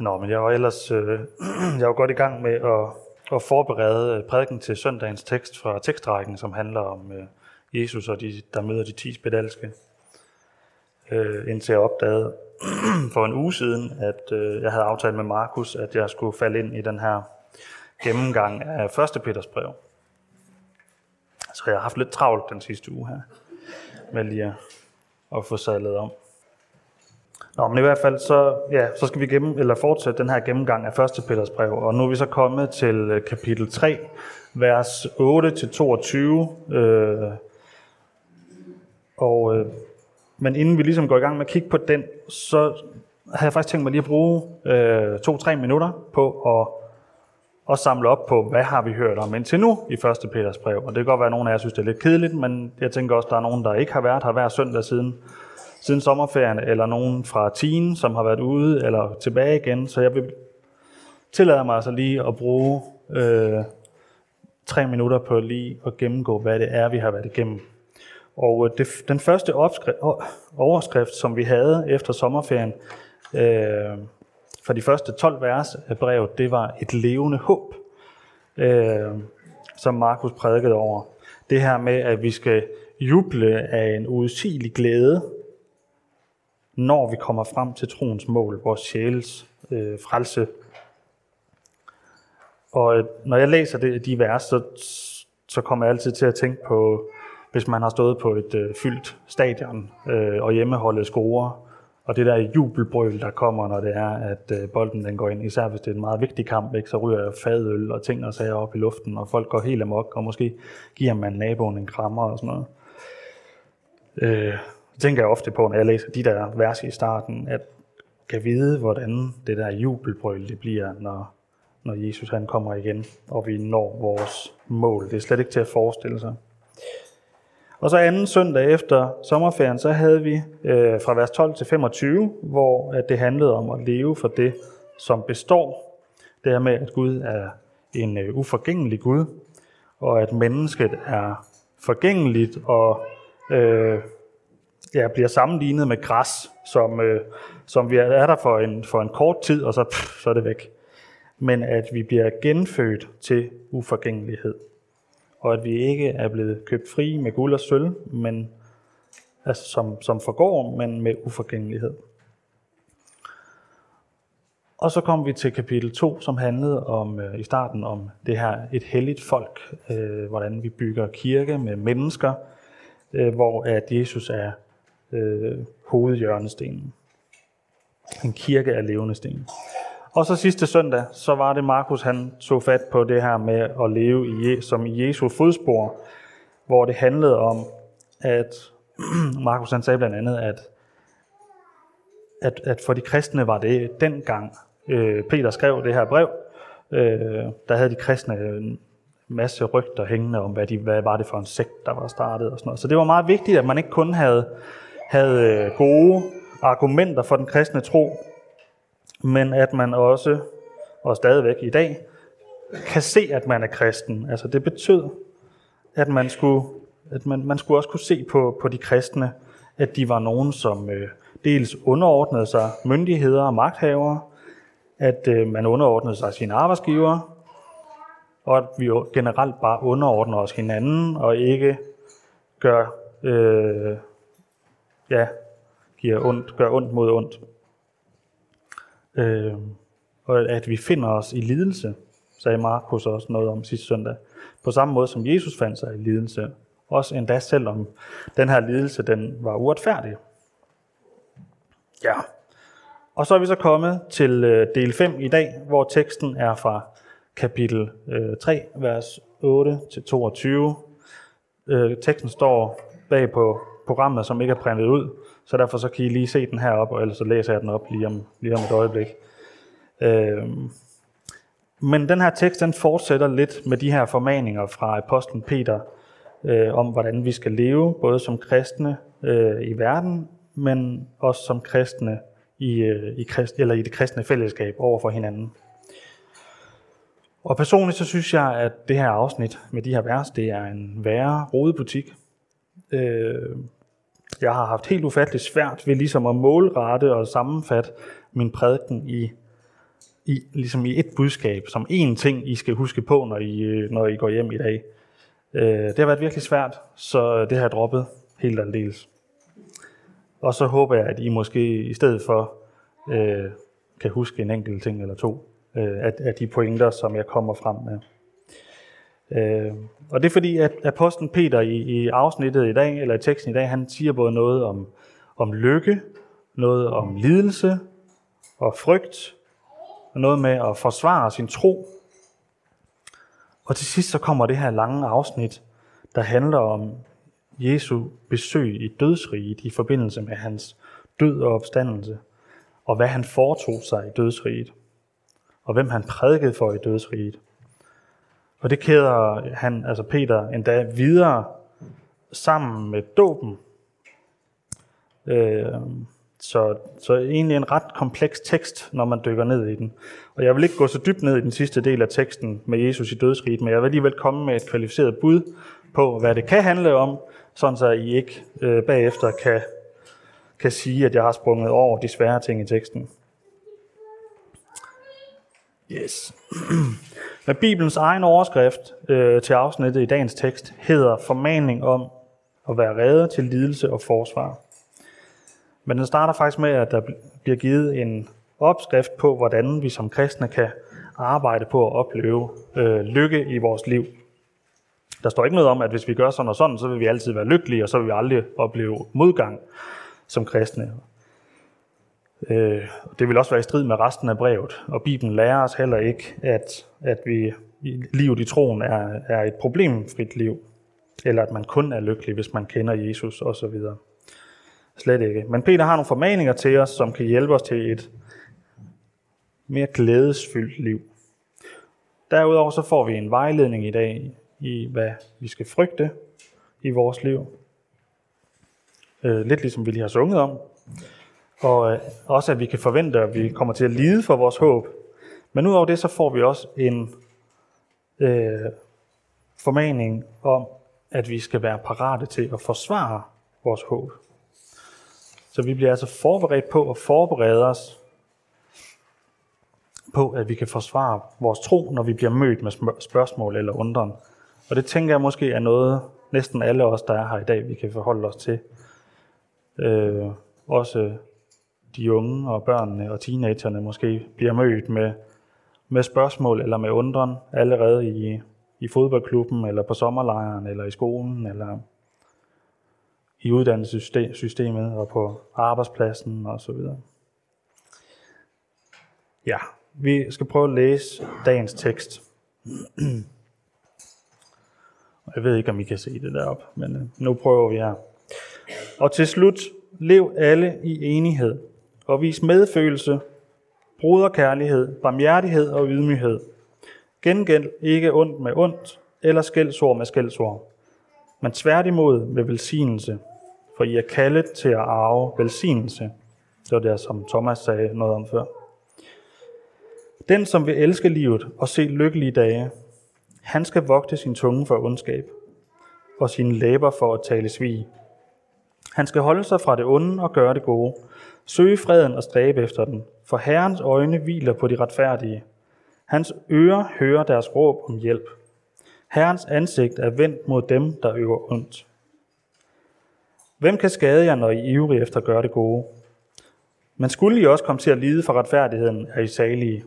Nå, men jeg var ellers øh, jeg var godt i gang med at, at forberede øh, prædiken til søndagens tekst fra tekstrækken, som handler om øh, Jesus og de, der møder de ti spedalske. Øh, indtil jeg opdagede for en uge siden, at øh, jeg havde aftalt med Markus, at jeg skulle falde ind i den her gennemgang af 1. Peters brev. Så jeg har haft lidt travlt den sidste uge her, med lige at, at få sadlet om. Nå, men i hvert fald, så, ja, så skal vi gennem, eller fortsætte den her gennemgang af 1. Peters brev, og nu er vi så kommet til øh, kapitel 3, vers 8-22. Øh, og, øh, men inden vi ligesom går i gang med at kigge på den, så har jeg faktisk tænkt mig lige at bruge øh, to-tre minutter på at, at samle op på, hvad har vi hørt om indtil nu i 1. Peters brev. Og det kan godt være, at nogle af jer synes, det er lidt kedeligt, men jeg tænker også, at der er nogen, der ikke har været her hver søndag siden siden sommerferien, eller nogen fra Tien, som har været ude eller tilbage igen. Så jeg vil tillade mig altså lige at bruge øh, tre minutter på lige at gennemgå, hvad det er, vi har været igennem. Og øh, det, den første opskrift, overskrift, som vi havde efter sommerferien, øh, for de første 12 vers af brevet, det var et levende håb, øh, som Markus prædikede over. Det her med, at vi skal juble af en udsigelig glæde, når vi kommer frem til troens mål, vores sjæles øh, frelse. Og øh, når jeg læser det, de vers, så, så kommer jeg altid til at tænke på, hvis man har stået på et øh, fyldt stadion, øh, og hjemmeholdet scorer, og det der jubelbrøl, der kommer, når det er, at øh, bolden den går ind, især hvis det er en meget vigtig kamp, ikke, så ryger fadøl og ting og sager op i luften, og folk går helt amok, og måske giver man naboen en krammer og sådan noget. Øh, det tænker jeg ofte på, når jeg læser de der vers i starten, at kan vide, hvordan det der jubelbrøl det bliver, når, når Jesus han kommer igen, og vi når vores mål. Det er slet ikke til at forestille sig. Og så anden søndag efter sommerferien, så havde vi øh, fra vers 12 til 25, hvor at det handlede om at leve for det, som består. Det her med, at Gud er en øh, uforgængelig Gud, og at mennesket er forgængeligt og øh, ja, bliver sammenlignet med græs, som, øh, som vi er der for en, for en kort tid, og så, pff, så er det væk. Men at vi bliver genfødt til uforgængelighed. Og at vi ikke er blevet købt fri med guld og sølv, men altså som, som forgår, men med uforgængelighed. Og så kom vi til kapitel 2, som handlede om øh, i starten om det her et helligt folk, øh, hvordan vi bygger kirke med mennesker, øh, hvor at Jesus er øh, hovedhjørnestenen. En kirke af levende sten. Og så sidste søndag, så var det Markus, han så fat på det her med at leve i, som i Jesu fodspor, hvor det handlede om, at Markus han sagde blandt andet, at, at, at for de kristne var det dengang, øh, Peter skrev det her brev, øh, der havde de kristne en masse rygter hængende om, hvad, de, hvad var det for en sekt, der var startet og sådan noget. Så det var meget vigtigt, at man ikke kun havde havde øh, gode argumenter for den kristne tro, men at man også, og stadigvæk i dag, kan se, at man er kristen. Altså det betød, at man skulle, at man, man skulle også kunne se på, på de kristne, at de var nogen, som øh, dels underordnede sig myndigheder og magthavere, at øh, man underordnede sig sine arbejdsgiver, og at vi generelt bare underordner os hinanden, og ikke gør øh, ja, giver ondt, gør ondt mod ondt. Øh, og at vi finder os i lidelse, sagde Markus også noget om sidste søndag. På samme måde som Jesus fandt sig i lidelse. Også endda selvom den her lidelse den var uretfærdig. Ja. Og så er vi så kommet til øh, del 5 i dag, hvor teksten er fra kapitel øh, 3, vers 8-22. Øh, teksten står bag på programmet, som ikke er printet ud, så derfor så kan I lige se den her op, og ellers så læser jeg den op lige om, lige om et øjeblik. Øh, men den her tekst, den fortsætter lidt med de her formaninger fra apostlen Peter, øh, om hvordan vi skal leve, både som kristne øh, i verden, men også som kristne i, øh, i, krist, eller i det kristne fællesskab over for hinanden. Og personligt så synes jeg, at det her afsnit med de her vers, det er en værre rodebutik. Øh, jeg har haft helt ufatteligt svært ved ligesom at målrette og sammenfatte min prædiken i i, ligesom i et budskab, som én ting, I skal huske på, når I, øh, når I går hjem i dag. Øh, det har været virkelig svært, så det har jeg droppet helt aldeles. Og så håber jeg, at I måske i stedet for øh, kan huske en enkelt ting eller to øh, af, af de pointer, som jeg kommer frem med. Øh, og det er fordi, at apostlen Peter i, i afsnittet i dag, eller i teksten i dag, han siger både noget om, om lykke, noget om lidelse og frygt, og noget med at forsvare sin tro. Og til sidst så kommer det her lange afsnit, der handler om Jesu besøg i dødsriget i forbindelse med hans død og opstandelse, og hvad han foretog sig i dødsriget, og hvem han prædikede for i dødsriget. Og det kæder han, altså Peter, endda videre sammen med dåben. Øh, så, så egentlig en ret kompleks tekst, når man dykker ned i den. Og jeg vil ikke gå så dybt ned i den sidste del af teksten med Jesus i dødsriget, men jeg vil alligevel komme med et kvalificeret bud på, hvad det kan handle om, sådan så I ikke øh, bagefter kan, kan sige, at jeg har sprunget over de svære ting i teksten. Yes. Men Bibelens egen overskrift øh, til afsnittet i dagens tekst hedder formaning om at være reddet til lidelse og forsvar. Men den starter faktisk med, at der bliver givet en opskrift på, hvordan vi som kristne kan arbejde på at opleve øh, lykke i vores liv. Der står ikke noget om, at hvis vi gør sådan og sådan, så vil vi altid være lykkelige, og så vil vi aldrig opleve modgang som kristne. Øh, det vil også være i strid med resten af brevet, og Bibelen lærer os heller ikke, at, at vi livet i troen er, er et problemfrit liv, eller at man kun er lykkelig, hvis man kender Jesus osv. Slet ikke. Men Peter har nogle formaninger til os, som kan hjælpe os til et mere glædesfyldt liv. Derudover så får vi en vejledning i dag i, hvad vi skal frygte i vores liv. Øh, lidt ligesom vi lige har sunget om. Og øh, også at vi kan forvente, at vi kommer til at lide for vores håb. Men udover det, så får vi også en øh, formaning om, at vi skal være parate til at forsvare vores håb. Så vi bliver altså forberedt på at forberede os på, at vi kan forsvare vores tro, når vi bliver mødt med spørgsmål eller undren. Og det tænker jeg måske er noget, næsten alle os, der er her i dag, vi kan forholde os til. Øh, også de unge og børnene og teenagerne måske bliver mødt med, med spørgsmål eller med undren allerede i, i fodboldklubben, eller på sommerlejren, eller i skolen, eller i uddannelsessystemet og på arbejdspladsen og så videre. Ja, vi skal prøve at læse dagens tekst. Jeg ved ikke, om I kan se det derop, men øh, nu prøver vi her. Og til slut, lev alle i enighed, og vis medfølelse, broderkærlighed, barmhjertighed og ydmyghed. Gengæld ikke ondt med ondt, eller skældsord med skældsord, men tværtimod med velsignelse, for I er kaldet til at arve velsignelse. Det var det, som Thomas sagde noget om før. Den, som vil elske livet og se lykkelige dage, han skal vogte sin tunge for ondskab og sine læber for at tale svig. Han skal holde sig fra det onde og gøre det gode, søge freden og stræbe efter den, for Herrens øjne hviler på de retfærdige. Hans ører hører deres råb om hjælp. Herrens ansigt er vendt mod dem, der øver ondt. Hvem kan skade jer, når I er ivrige efter at gøre det gode? Men skulle I også komme til at lide for retfærdigheden, er I salige.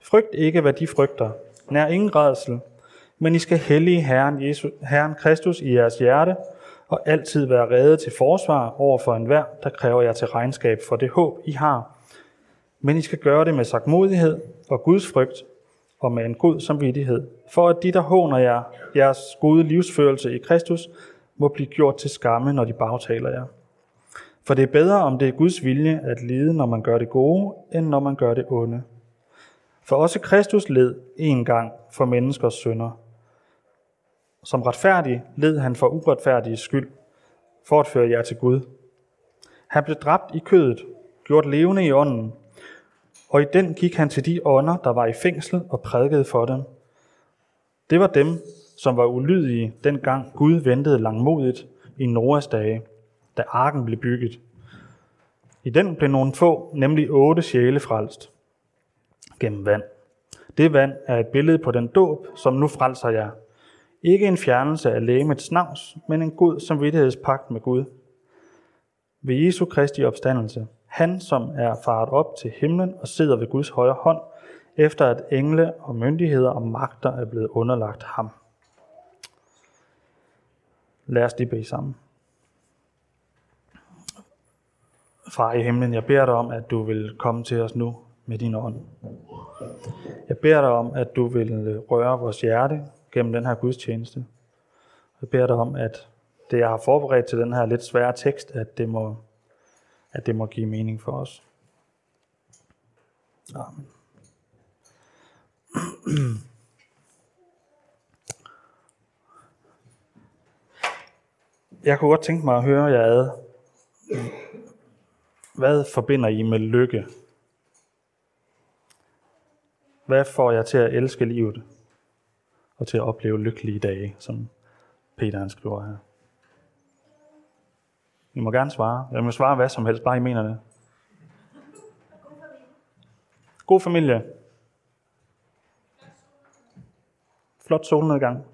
Frygt ikke, hvad de frygter. Nær ingen redsel, men I skal hellige Herren, Jesus, Herren Kristus i jeres hjerte, og altid være redde til forsvar over for enhver, der kræver jer til regnskab for det håb, I har. Men I skal gøre det med sagtmodighed og Guds frygt, og med en god samvittighed, for at de, der håner jer, jeres gode livsførelse i Kristus, må blive gjort til skamme, når de bagtaler jer. For det er bedre, om det er Guds vilje at lide, når man gør det gode, end når man gør det onde. For også Kristus led en gang for menneskers synder. Som retfærdig led han for uretfærdige skyld, for at føre jer til Gud. Han blev dræbt i kødet, gjort levende i ånden, og i den gik han til de ånder, der var i fængsel og prædikede for dem. Det var dem, som var ulydige dengang Gud ventede langmodigt i Noras dage, da arken blev bygget. I den blev nogle få, nemlig otte sjæle frelst. gennem vand. Det vand er et billede på den dåb, som nu frelser jer. Ikke en fjernelse af lægemets navs, men en god samvittighedspagt med Gud. Ved Jesu Kristi opstandelse, han som er faret op til himlen og sidder ved Guds højre hånd, efter at engle og myndigheder og magter er blevet underlagt ham. Lad os lige bede sammen. Far i himlen, jeg beder dig om, at du vil komme til os nu med din ånd. Jeg beder dig om, at du vil røre vores hjerte gennem den her gudstjeneste. Jeg beder dig om, at det, jeg har forberedt til den her lidt svære tekst, at det må, at det må give mening for os. Amen. Jeg kunne godt tænke mig at høre jer ad. Hvad forbinder I med lykke? Hvad får jeg til at elske livet og til at opleve lykkelige dage, som Peter han skriver her? I må gerne svare. Jeg må svare hvad som helst, bare I mener det. God familie. Flot solnedgang.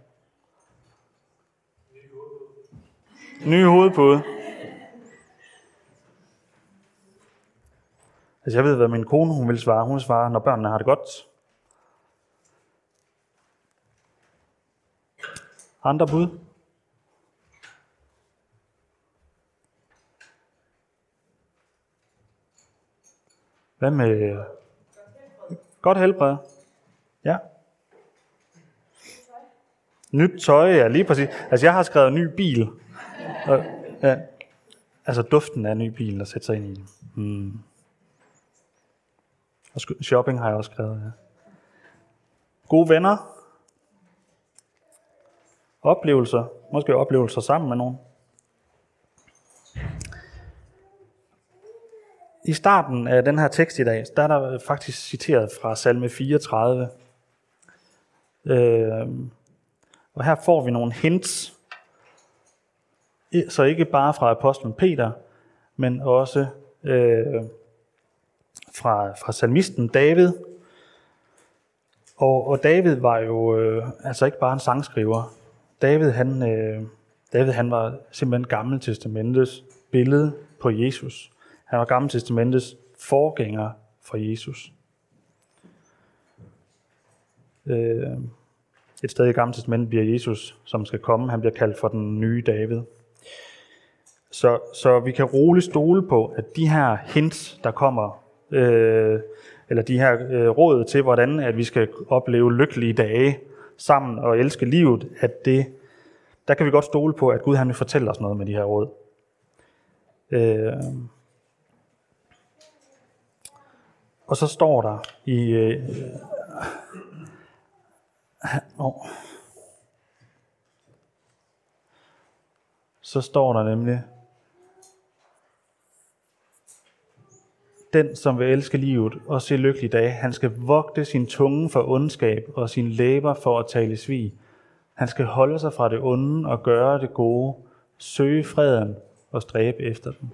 Nye hovedpude. Altså jeg ved, hvad min kone hun vil svare. Hun svarer, når børnene har det godt. Andre bud? Hvad med godt helbred? Ja. Nyt tøj, ja lige præcis. Altså jeg har skrevet ny bil. Og, ja. Altså duften af ny bil, der sætter sig ind i. Hmm. Og shopping har jeg også skrevet, ja. Gode venner. Oplevelser. Måske oplevelser sammen med nogen. I starten af den her tekst i dag, der er der faktisk citeret fra salme 34. Øh, og her får vi nogle hints, så ikke bare fra apostlen Peter, men også øh, fra, fra salmisten David. Og, og David var jo øh, altså ikke bare en sangskriver. David han, øh, David han var simpelthen Gamle Testamentets billede på Jesus. Han var Gamle Testamentets forgænger for Jesus. Øh, et sted i Gamle Testament bliver Jesus, som skal komme, han bliver kaldt for den nye David. Så, så vi kan roligt stole på, at de her hints, der kommer, øh, eller de her øh, råd til, hvordan at vi skal opleve lykkelige dage sammen og elske livet, at det, der kan vi godt stole på, at Gud han vil fortælle os noget med de her råd. Øh, og så står der i... Øh, oh, så står der nemlig, Den, som vil elske livet og se lykkelig dag, han skal vogte sin tunge for ondskab og sin læber for at tale svig. Han skal holde sig fra det onde og gøre det gode, søge freden og stræbe efter den.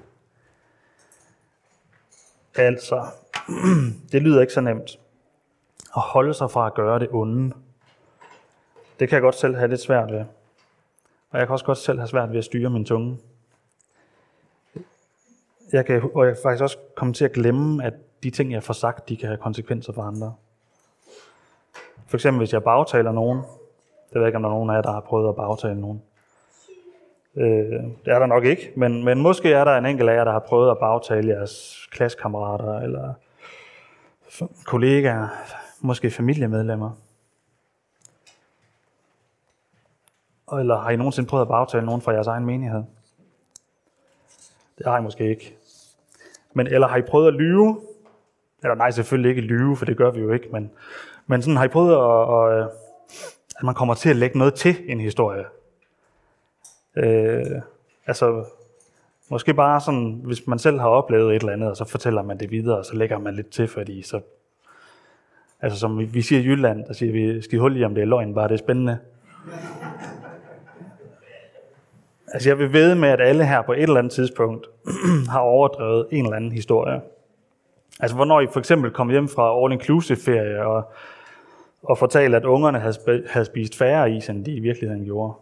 Altså, det lyder ikke så nemt. At holde sig fra at gøre det onde. Det kan jeg godt selv have lidt svært ved. Og jeg kan også godt selv have svært ved at styre min tunge jeg kan, og jeg kan faktisk også komme til at glemme, at de ting, jeg får sagt, de kan have konsekvenser for andre. For eksempel, hvis jeg bagtaler nogen. Det ved jeg ikke, om der er nogen af jer, der har prøvet at bagtale nogen. Øh, det er der nok ikke, men, men måske er der en enkelt af jer, der har prøvet at bagtale jeres klassekammerater, eller kollegaer, måske familiemedlemmer. Eller har I nogensinde prøvet at bagtale nogen fra jeres egen menighed? Det har I måske ikke. Men, eller har I prøvet at lyve? Eller nej, selvfølgelig ikke lyve, for det gør vi jo ikke. Men, men sådan, har I prøvet at, at, at man kommer til at lægge noget til en historie? Øh, altså, måske bare sådan, hvis man selv har oplevet et eller andet, og så fortæller man det videre, og så lægger man lidt til, fordi så... Altså, som vi siger i Jylland, der siger vi, skal hul i, om det er løgn, bare det er spændende. Altså jeg vil ved med, at alle her på et eller andet tidspunkt har overdrevet en eller anden historie. Altså, hvornår I for eksempel kom hjem fra all-inclusive-ferie og, og fortalte, at ungerne havde, sp- havde spist færre is, end de i virkeligheden gjorde.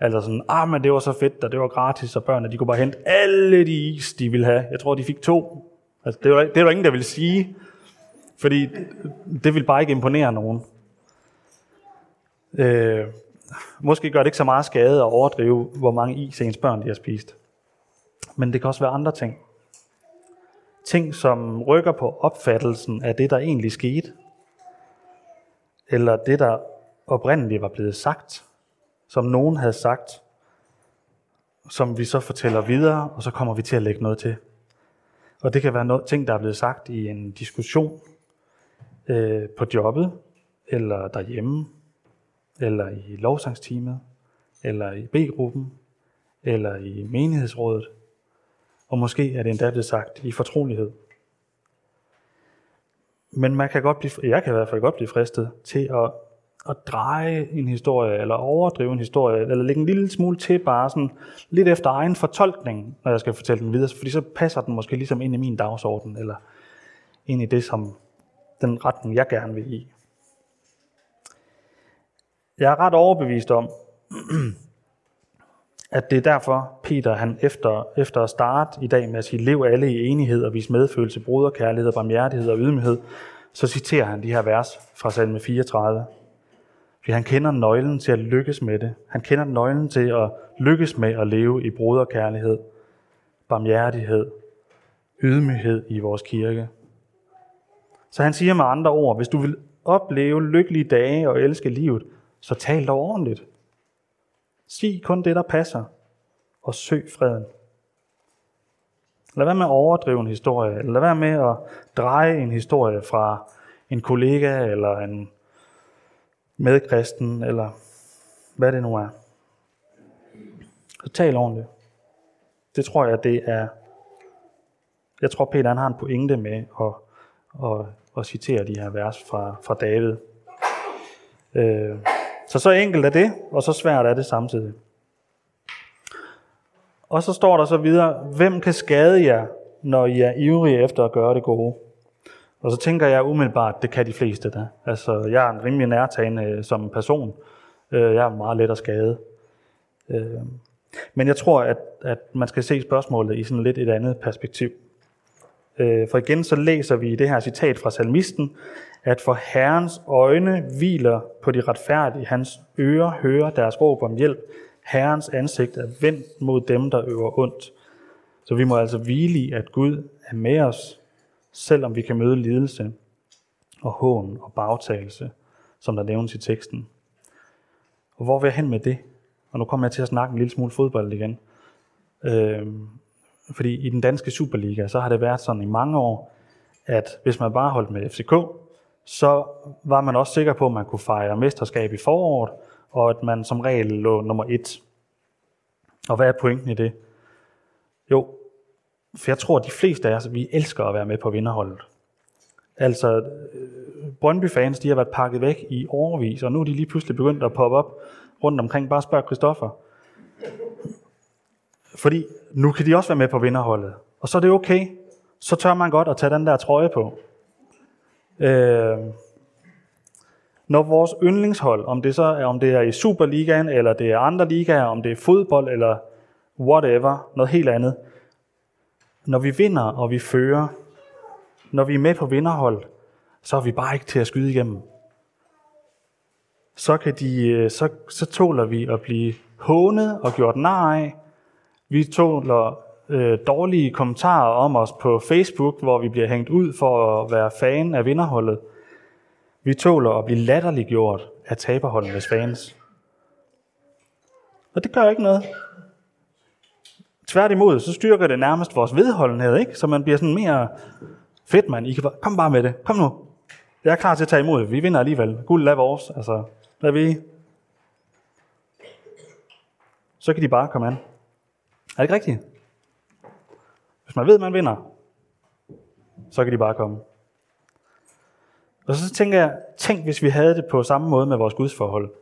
Altså sådan, ah, men det var så fedt, og det var gratis, og børnene, de kunne bare hente alle de is, de ville have. Jeg tror, de fik to. Altså, det var, det var ingen, der ville sige, fordi det ville bare ikke imponere nogen. Øh, måske gør det ikke så meget skade at overdrive, hvor mange is ens børn de har spist. Men det kan også være andre ting. Ting, som rykker på opfattelsen af det, der egentlig skete. Eller det, der oprindeligt var blevet sagt. Som nogen havde sagt. Som vi så fortæller videre, og så kommer vi til at lægge noget til. Og det kan være noget, ting, der er blevet sagt i en diskussion øh, på jobbet, eller derhjemme, eller i lovsangsteamet, eller i B-gruppen, eller i menighedsrådet, og måske er det endda blevet sagt i fortrolighed. Men man kan godt blive, jeg kan i hvert fald godt blive fristet til at, at dreje en historie, eller overdrive en historie, eller lægge en lille smule til bare sådan lidt efter egen fortolkning, når jeg skal fortælle den videre, fordi så passer den måske ligesom ind i min dagsorden, eller ind i det, som den retning, jeg gerne vil i. Jeg er ret overbevist om, at det er derfor, Peter, han efter, efter at starte i dag med at sige, lev alle i enighed og vis medfølelse, broderkærlighed, barmhjertighed og ydmyghed, så citerer han de her vers fra salme 34. Fordi han kender nøglen til at lykkes med det. Han kender nøglen til at lykkes med at leve i broderkærlighed, barmhjertighed, ydmyghed i vores kirke. Så han siger med andre ord, hvis du vil opleve lykkelige dage og elske livet, så tal dog ordentligt. Sig kun det, der passer, og søg freden. Lad være med at overdrive en historie, eller lad være med at dreje en historie fra en kollega, eller en medkristen, eller hvad det nu er. Så tal ordentligt. Det tror jeg, det er... Jeg tror, Peter han har en pointe med at, at, at citere de her vers fra, fra David. Øh, så så enkelt er det, og så svært er det samtidig. Og så står der så videre, hvem kan skade jer, når I er ivrige efter at gøre det gode? Og så tænker jeg umiddelbart, det kan de fleste da. Altså, jeg er en rimelig nærtagende øh, som person. Øh, jeg er meget let at skade. Øh, men jeg tror, at, at man skal se spørgsmålet i sådan lidt et andet perspektiv. Øh, for igen så læser vi det her citat fra salmisten, at for Herrens øjne hviler på de retfærdige, hans ører hører deres råb om hjælp, Herrens ansigt er vendt mod dem, der øver ondt. Så vi må altså hvile i, at Gud er med os, selvom vi kan møde lidelse og hån og bagtagelse, som der nævnes i teksten. Og hvor vil jeg hen med det? Og nu kommer jeg til at snakke en lille smule fodbold igen. Øhm, fordi i den danske Superliga, så har det været sådan i mange år, at hvis man bare holdt med FCK, så var man også sikker på, at man kunne fejre mesterskab i foråret, og at man som regel lå nummer et. Og hvad er pointen i det? Jo, for jeg tror, at de fleste af os, vi elsker at være med på vinderholdet. Altså, øh, Brøndby-fans, de har været pakket væk i overvis, og nu er de lige pludselig begyndt at poppe op rundt omkring. Bare spørg Christoffer. Fordi nu kan de også være med på vinderholdet. Og så er det okay. Så tør man godt at tage den der trøje på. Øh, når vores yndlingshold, om det så er, om det er i Superligaen, eller det er andre ligaer, om det er fodbold, eller whatever, noget helt andet. Når vi vinder, og vi fører, når vi er med på vinderhold, så er vi bare ikke til at skyde igennem. Så, kan de, øh, så, så tåler vi at blive hånet og gjort nar af. Vi tåler øh, dårlige kommentarer om os på Facebook, hvor vi bliver hængt ud for at være fan af vinderholdet. Vi tåler at blive latterliggjort af taberholdenes fans. Og det gør ikke noget. Tværtimod, så styrker det nærmest vores vedholdenhed, ikke? Så man bliver sådan mere fedt, mand. I kan bare, kom bare med det. Kom nu. Jeg er klar til at tage imod. Vi vinder alligevel. Guld er vores. Altså, hvad vi? Så kan de bare komme an. Er det ikke rigtigt? Hvis man ved, at man vinder, så kan de bare komme. Og så tænker jeg, tænk hvis vi havde det på samme måde med vores gudsforhold.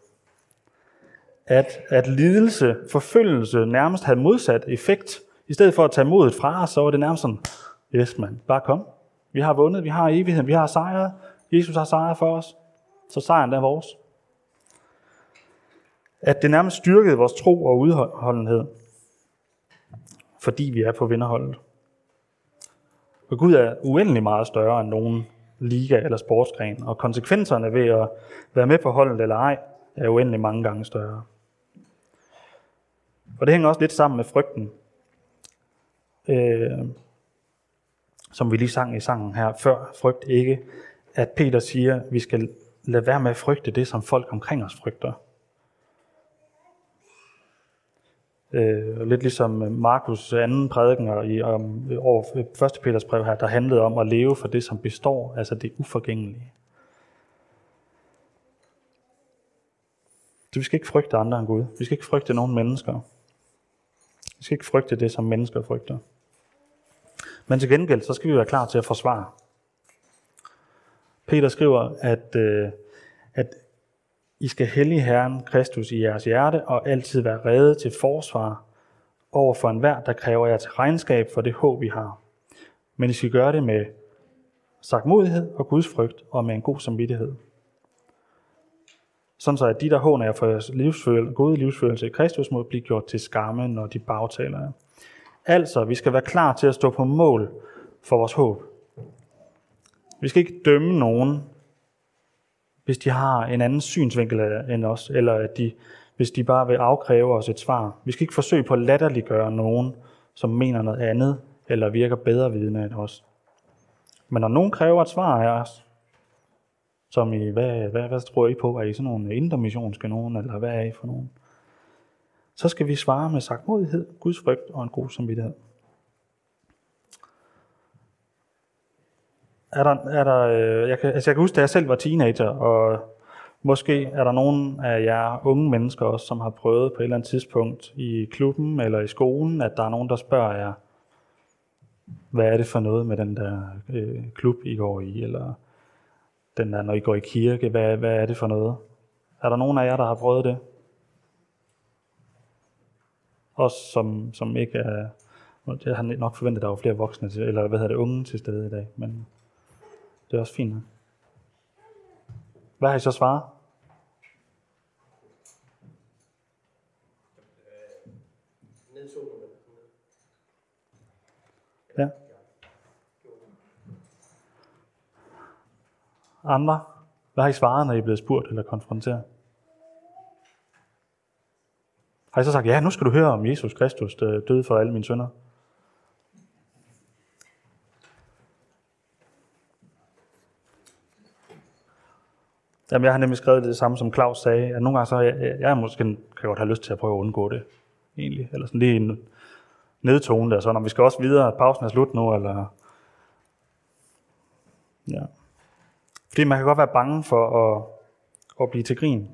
At, at lidelse, forfølgelse nærmest havde modsat effekt. I stedet for at tage modet fra os, så var det nærmest sådan, Yes, man. Bare kom. Vi har vundet, vi har evigheden, vi har sejret. Jesus har sejret for os. Så sejren er vores. At det nærmest styrkede vores tro og udholdenhed, fordi vi er på vinderholdet. Og Gud er uendelig meget større end nogen liga eller sportsgren, og konsekvenserne ved at være med på holdet eller ej, er uendelig mange gange større. Og det hænger også lidt sammen med frygten, øh, som vi lige sang i sangen her før, frygt ikke, at Peter siger, at vi skal lade være med at frygte det, som folk omkring os frygter. Øh, lidt ligesom øh, Markus anden prædiken i, om, øh, over øh, 1. Peters brev her, der handlede om at leve for det, som består, altså det uforgængelige. Så vi skal ikke frygte andre end Gud. Vi skal ikke frygte nogen mennesker. Vi skal ikke frygte det, som mennesker frygter. Men til gengæld, så skal vi være klar til at forsvare. Peter skriver, at, øh, at i skal hellige Herren Kristus i jeres hjerte og altid være redde til forsvar over for enhver, der kræver jer til regnskab for det håb, vi har. Men I skal gøre det med sagtmodighed og Guds frygt og med en god samvittighed. Sådan så at de, der håner jer for jeres livsfølelse, gode livsfølelse i Kristus, må blive gjort til skamme, når de bagtaler jer. Altså, vi skal være klar til at stå på mål for vores håb. Vi skal ikke dømme nogen, hvis de har en anden synsvinkel øh, end os, eller at de, hvis de bare vil afkræve os et svar. Vi skal ikke forsøge på at latterliggøre nogen, som mener noget andet, eller virker bedre vidne end os. Men når nogen kræver et svar af os, som i, hvad, hvad, hvad tror I på? Er I sådan nogle intermissionske nogen, eller hvad er I for nogen? Så skal vi svare med sagtmodighed, Guds frygt og en god samvittighed. Er der, er der, øh, jeg, kan, altså jeg kan huske, da jeg selv var teenager, og måske er der nogen af jer unge mennesker også, som har prøvet på et eller andet tidspunkt i klubben eller i skolen, at der er nogen, der spørger jer, hvad er det for noget med den der øh, klub, I går i, eller den der, når I går i kirke, hvad, hvad er det for noget? Er der nogen af jer, der har prøvet det? Også som, som ikke er... Jeg har nok forventet, at der var flere voksne, til, eller hvad hedder det, unge til stede i dag, men det er også fint. Hvad har I så svaret? Ja. Andre? Hvad har I svaret, når I er blevet spurgt eller konfronteret? Har I så sagt, ja, nu skal du høre om Jesus Kristus, øh, døde for alle mine sønner? Jamen, jeg har nemlig skrevet det samme, som Claus sagde, at nogle gange så jeg, jeg, jeg måske kan godt have lyst til at prøve at undgå det, egentlig. Eller sådan lige en nedtone der, så når vi skal også videre, pausen er slut nu, eller... Ja. Fordi man kan godt være bange for at, at blive til grin.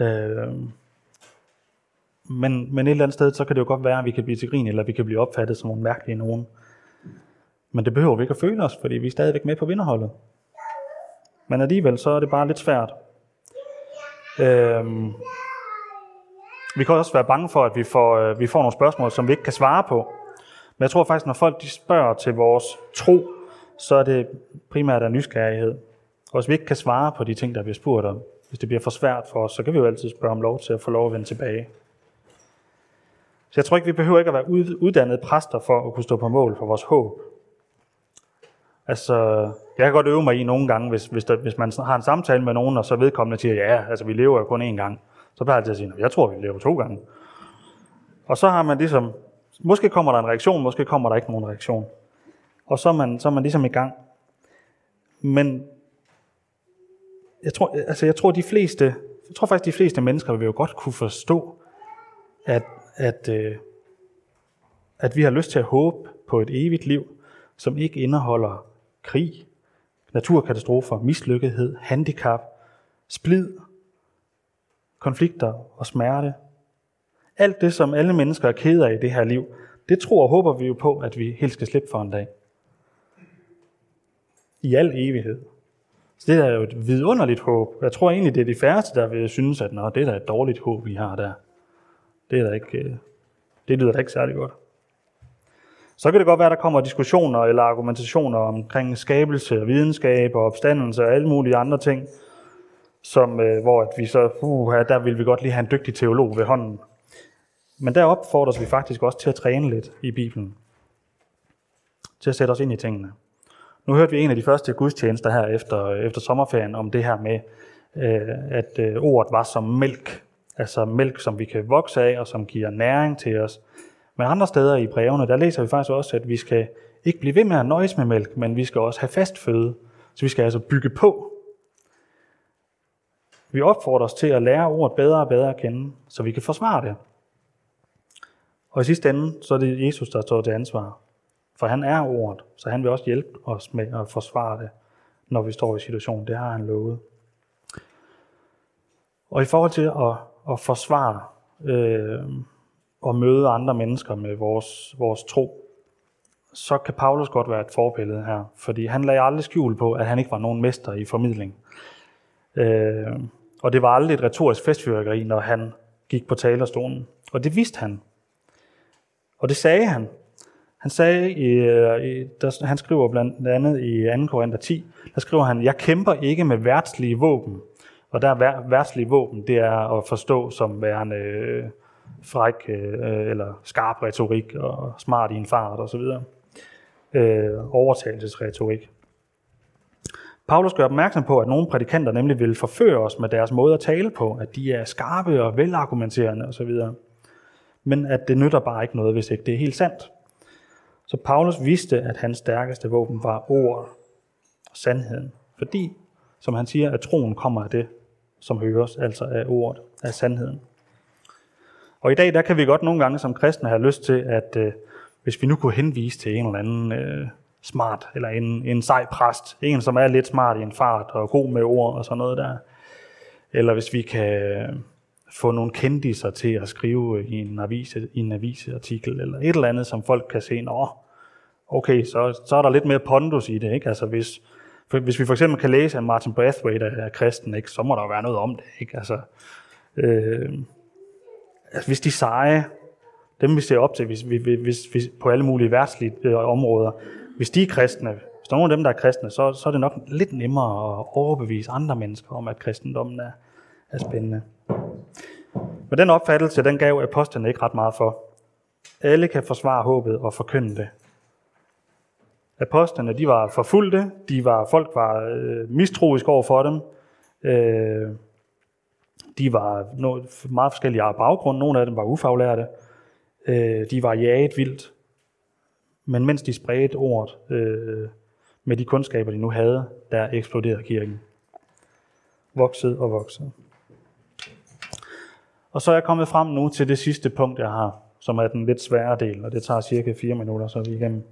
Øh, men, men et eller andet sted, så kan det jo godt være, at vi kan blive til grin, eller vi kan blive opfattet som nogle mærkelige nogen. Men det behøver vi ikke at føle os, fordi vi er stadigvæk med på vinderholdet. Men alligevel, så er det bare lidt svært. Øhm, vi kan også være bange for, at vi får, øh, vi får nogle spørgsmål, som vi ikke kan svare på. Men jeg tror faktisk, når folk de spørger til vores tro, så er det primært af nysgerrighed. Og hvis vi ikke kan svare på de ting, der bliver spurgt om, hvis det bliver for svært for os, så kan vi jo altid spørge om lov til at få lov at vende tilbage. Så jeg tror ikke, vi behøver ikke at være uddannede præster for at kunne stå på mål for vores håb. Altså, jeg kan godt øve mig i nogle gange, hvis, hvis, der, hvis man har en samtale med nogen, og så vedkommende siger, ja, altså vi lever jo kun én gang. Så plejer jeg altid at sige, jeg tror, vi lever to gange. Og så har man ligesom, måske kommer der en reaktion, måske kommer der ikke nogen reaktion. Og så er man, så er man ligesom i gang. Men jeg tror, altså jeg tror, de fleste, jeg tror faktisk, de fleste mennesker vil jo godt kunne forstå, at, at, øh, at vi har lyst til at håbe på et evigt liv, som ikke indeholder krig, naturkatastrofer, mislykkethed, handicap, splid, konflikter og smerte. Alt det, som alle mennesker er ked af i det her liv, det tror og håber vi jo på, at vi helt skal slippe for en dag. I al evighed. Så det er jo et vidunderligt håb. Jeg tror egentlig, det er de færreste, der vil synes, at Nå, det er da et dårligt håb, vi har der. Det, er da ikke, øh, det lyder da ikke særlig godt. Så kan det godt være, at der kommer diskussioner eller argumentationer omkring skabelse og videnskab og opstandelse og alle mulige andre ting, som, øh, hvor at vi så, uh, der vil vi godt lige have en dygtig teolog ved hånden. Men der opfordres vi faktisk også til at træne lidt i Bibelen. Til at sætte os ind i tingene. Nu hørte vi en af de første gudstjenester her efter, øh, efter sommerferien om det her med, øh, at øh, ordet var som mælk. Altså mælk, som vi kan vokse af og som giver næring til os. Men andre steder i brevene, der læser vi faktisk også, at vi skal ikke blive ved med at nøjes med mælk, men vi skal også have fast føde. Så vi skal altså bygge på. Vi opfordres til at lære ordet bedre og bedre at kende, så vi kan forsvare det. Og i sidste ende, så er det Jesus, der står til ansvar. For han er ordet, så han vil også hjælpe os med at forsvare det, når vi står i situationen. Det har han lovet. Og i forhold til at, at forsvare øh, og møde andre mennesker med vores, vores tro, så kan Paulus godt være et forbillede her, fordi han lagde aldrig skjul på, at han ikke var nogen mester i formidling. Øh, og det var aldrig et retorisk festfyrkeri, når han gik på talerstolen. Og det vidste han. Og det sagde han. Han sagde, i, øh, i der, han skriver blandt andet i 2. Korinther 10, der skriver han, jeg kæmper ikke med værtslige våben. Og der er værtslige våben, det er at forstå som værende øh, fræk øh, eller skarp retorik og smart i en fart osv. Øh, overtagelsesretorik. Paulus gør opmærksom på, at nogle prædikanter nemlig vil forføre os med deres måde at tale på, at de er skarpe og velargumenterende osv. Men at det nytter bare ikke noget, hvis ikke det er helt sandt. Så Paulus vidste, at hans stærkeste våben var ord og sandheden. Fordi, som han siger, at troen kommer af det, som høres, altså af ordet, af sandheden. Og i dag, der kan vi godt nogle gange som kristne have lyst til, at øh, hvis vi nu kunne henvise til en eller anden øh, smart, eller en, en sej præst, en som er lidt smart i en fart og god med ord og sådan noget der, eller hvis vi kan øh, få nogle kendiser til at skrive i en, avis, i en avisartikel, eller et eller andet, som folk kan se, nå, okay, så, så er der lidt mere pondus i det, ikke? Altså hvis, for, hvis vi for eksempel kan læse, at Martin Brathwaite er kristen, ikke, så må der jo være noget om det, ikke? Altså, øh, altså hvis de seje, dem vi ser op til, hvis, hvis, hvis, hvis på alle mulige værtslige øh, områder, hvis de er kristne, hvis der er nogen af dem, der er kristne, så, så er det nok lidt nemmere at overbevise andre mennesker om, at kristendommen er, er spændende. Men den opfattelse, den gav apostlene ikke ret meget for. Alle kan forsvare håbet og forkynde det. Apostlene, de var forfulgte, de var, folk var øh, mistroiske over for dem. Øh, de var noget, meget forskellige af baggrund. Nogle af dem var ufaglærte. Øh, de var jaget vildt. Men mens de spredte ordet øh, med de kundskaber, de nu havde, der eksploderede kirken. Voksede og voksede. Og så er jeg kommet frem nu til det sidste punkt, jeg har, som er den lidt svære del, og det tager cirka 4 minutter, så er vi igennem.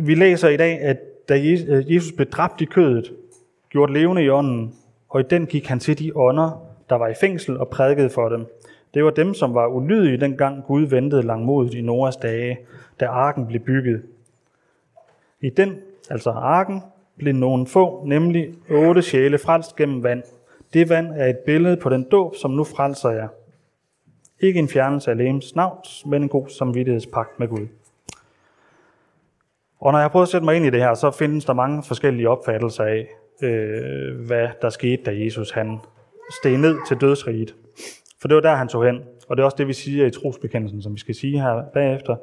Vi læser i dag, at da øh, Jesus blev dræbt i kødet, gjort levende i ånden, og i den gik han til de ånder, der var i fængsel og prædikede for dem. Det var dem, som var ulydige dengang Gud ventede langmodigt i Noras dage, da arken blev bygget. I den, altså arken, blev nogle få, nemlig otte sjæle frelst gennem vand. Det vand er et billede på den dåb, som nu frelser jer. Ikke en fjernelse af lægens navns, men en god samvittighedspagt med Gud. Og når jeg har prøvet at sætte mig ind i det her, så findes der mange forskellige opfattelser af, øh, hvad der skete, da Jesus han steg ned til dødsriget. For det var der, han tog hen. Og det er også det, vi siger i trosbekendelsen, som vi skal sige her bagefter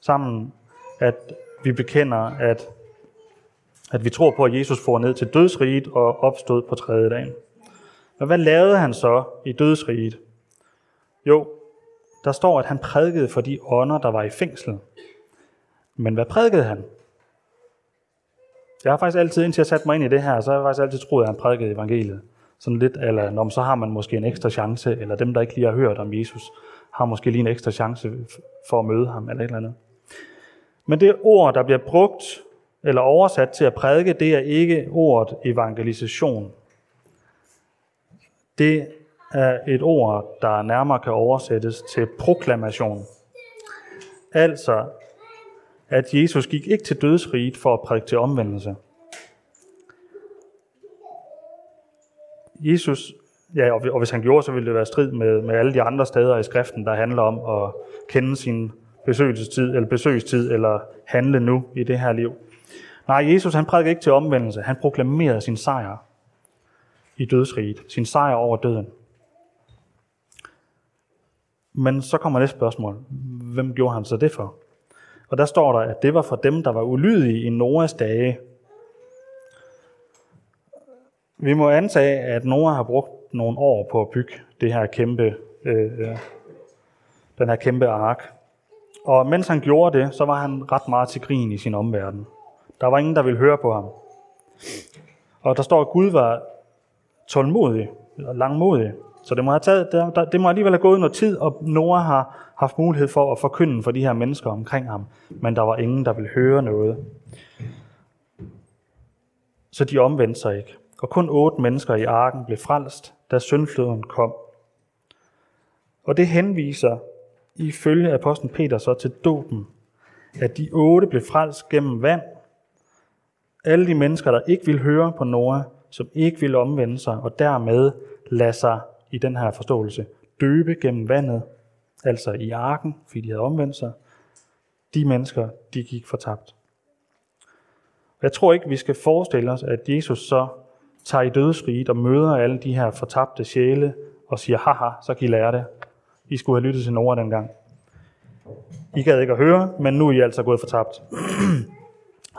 sammen, at vi bekender, at, at vi tror på, at Jesus får ned til dødsriget og opstod på tredje dagen. Men hvad lavede han så i dødsriget? Jo, der står, at han prædikede for de ånder, der var i fængsel. Men hvad prædikede han? Jeg har faktisk altid, indtil jeg satte mig ind i det her, så har jeg faktisk altid troet, at han prædikede evangeliet. Sådan lidt, eller når så har man måske en ekstra chance, eller dem, der ikke lige har hørt om Jesus, har måske lige en ekstra chance for at møde ham, eller et eller andet. Men det ord, der bliver brugt, eller oversat til at prædike, det er ikke ordet evangelisation. Det er et ord, der nærmere kan oversættes til proklamation. Altså, at Jesus gik ikke til dødsriget for at prædike til omvendelse. Jesus, ja, og hvis han gjorde, så ville det være strid med, med alle de andre steder i skriften, der handler om at kende sin besøgelsestid, eller besøgstid, eller handle nu i det her liv. Nej, Jesus han prædikede ikke til omvendelse. Han proklamerede sin sejr i dødsriget. Sin sejr over døden. Men så kommer det spørgsmål. Hvem gjorde han så det for? Og der står der, at det var for dem, der var ulydige i Noas dage. Vi må antage, at Noah har brugt nogle år på at bygge det her kæmpe, øh, øh, den her kæmpe ark. Og mens han gjorde det, så var han ret meget til grin i sin omverden. Der var ingen, der ville høre på ham. Og der står, at Gud var tålmodig, eller langmodig. Så det må, have taget, det, det må alligevel have gået noget tid, og Noah har haft mulighed for at forkynde for de her mennesker omkring ham. Men der var ingen, der ville høre noget. Så de omvendte sig ikke. Og kun otte mennesker i arken blev frelst, da syndfloden kom. Og det henviser ifølge apostlen Peter så til dopen, at de otte blev frelst gennem vand. Alle de mennesker, der ikke ville høre på Noah, som ikke ville omvende sig, og dermed lade sig i den her forståelse døbe gennem vandet, altså i arken, fordi de havde omvendt sig, de mennesker, de gik fortabt. Jeg tror ikke, vi skal forestille os, at Jesus så tager i dødsriget og møder alle de her fortabte sjæle og siger, haha, så kan I lære det. I skulle have lyttet til Nora dengang. I gad ikke at høre, men nu er I altså gået fortabt.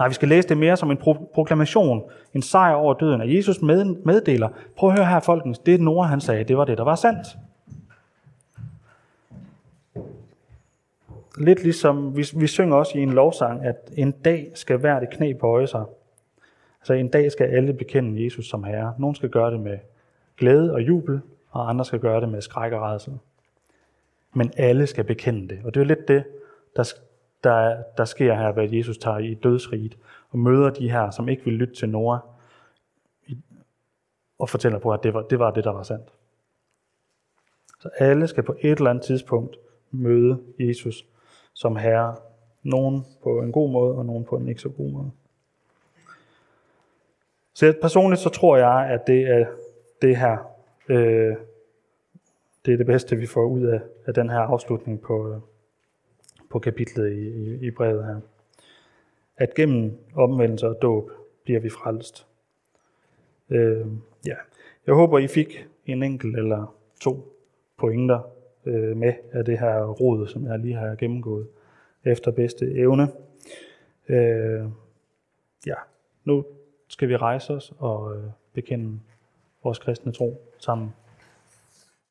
Nej, vi skal læse det mere som en pro- proklamation, en sejr over døden. At Jesus med, meddeler, prøv at høre her folkens, det Nora han sagde, det var det, der var sandt. Lidt ligesom, vi, vi synger også i en lovsang, at en dag skal hvert knæ bøje sig. Altså en dag skal alle bekende Jesus som Herre. Nogle skal gøre det med glæde og jubel, og andre skal gøre det med skræk og redsel. Men alle skal bekende det. Og det er lidt det, der, der, der sker her, hvad Jesus tager i dødsriget og møder de her, som ikke vil lytte til Noah, og fortæller på, at det var, det var det, der var sandt. Så alle skal på et eller andet tidspunkt møde Jesus som herre. Nogen på en god måde, og nogen på en ikke så god måde. Så personligt så tror jeg, at det er det her, øh, det er det bedste, vi får ud af, af den her afslutning på, øh, på kapitlet i, i, i brevet her. At gennem omvendelse og dåb bliver vi frelst. Øh, ja. Jeg håber, I fik en enkelt eller to pointer øh, med af det her råd, som jeg lige har gennemgået efter bedste evne. Øh, ja, nu skal vi rejse os og øh, bekende vores kristne tro sammen.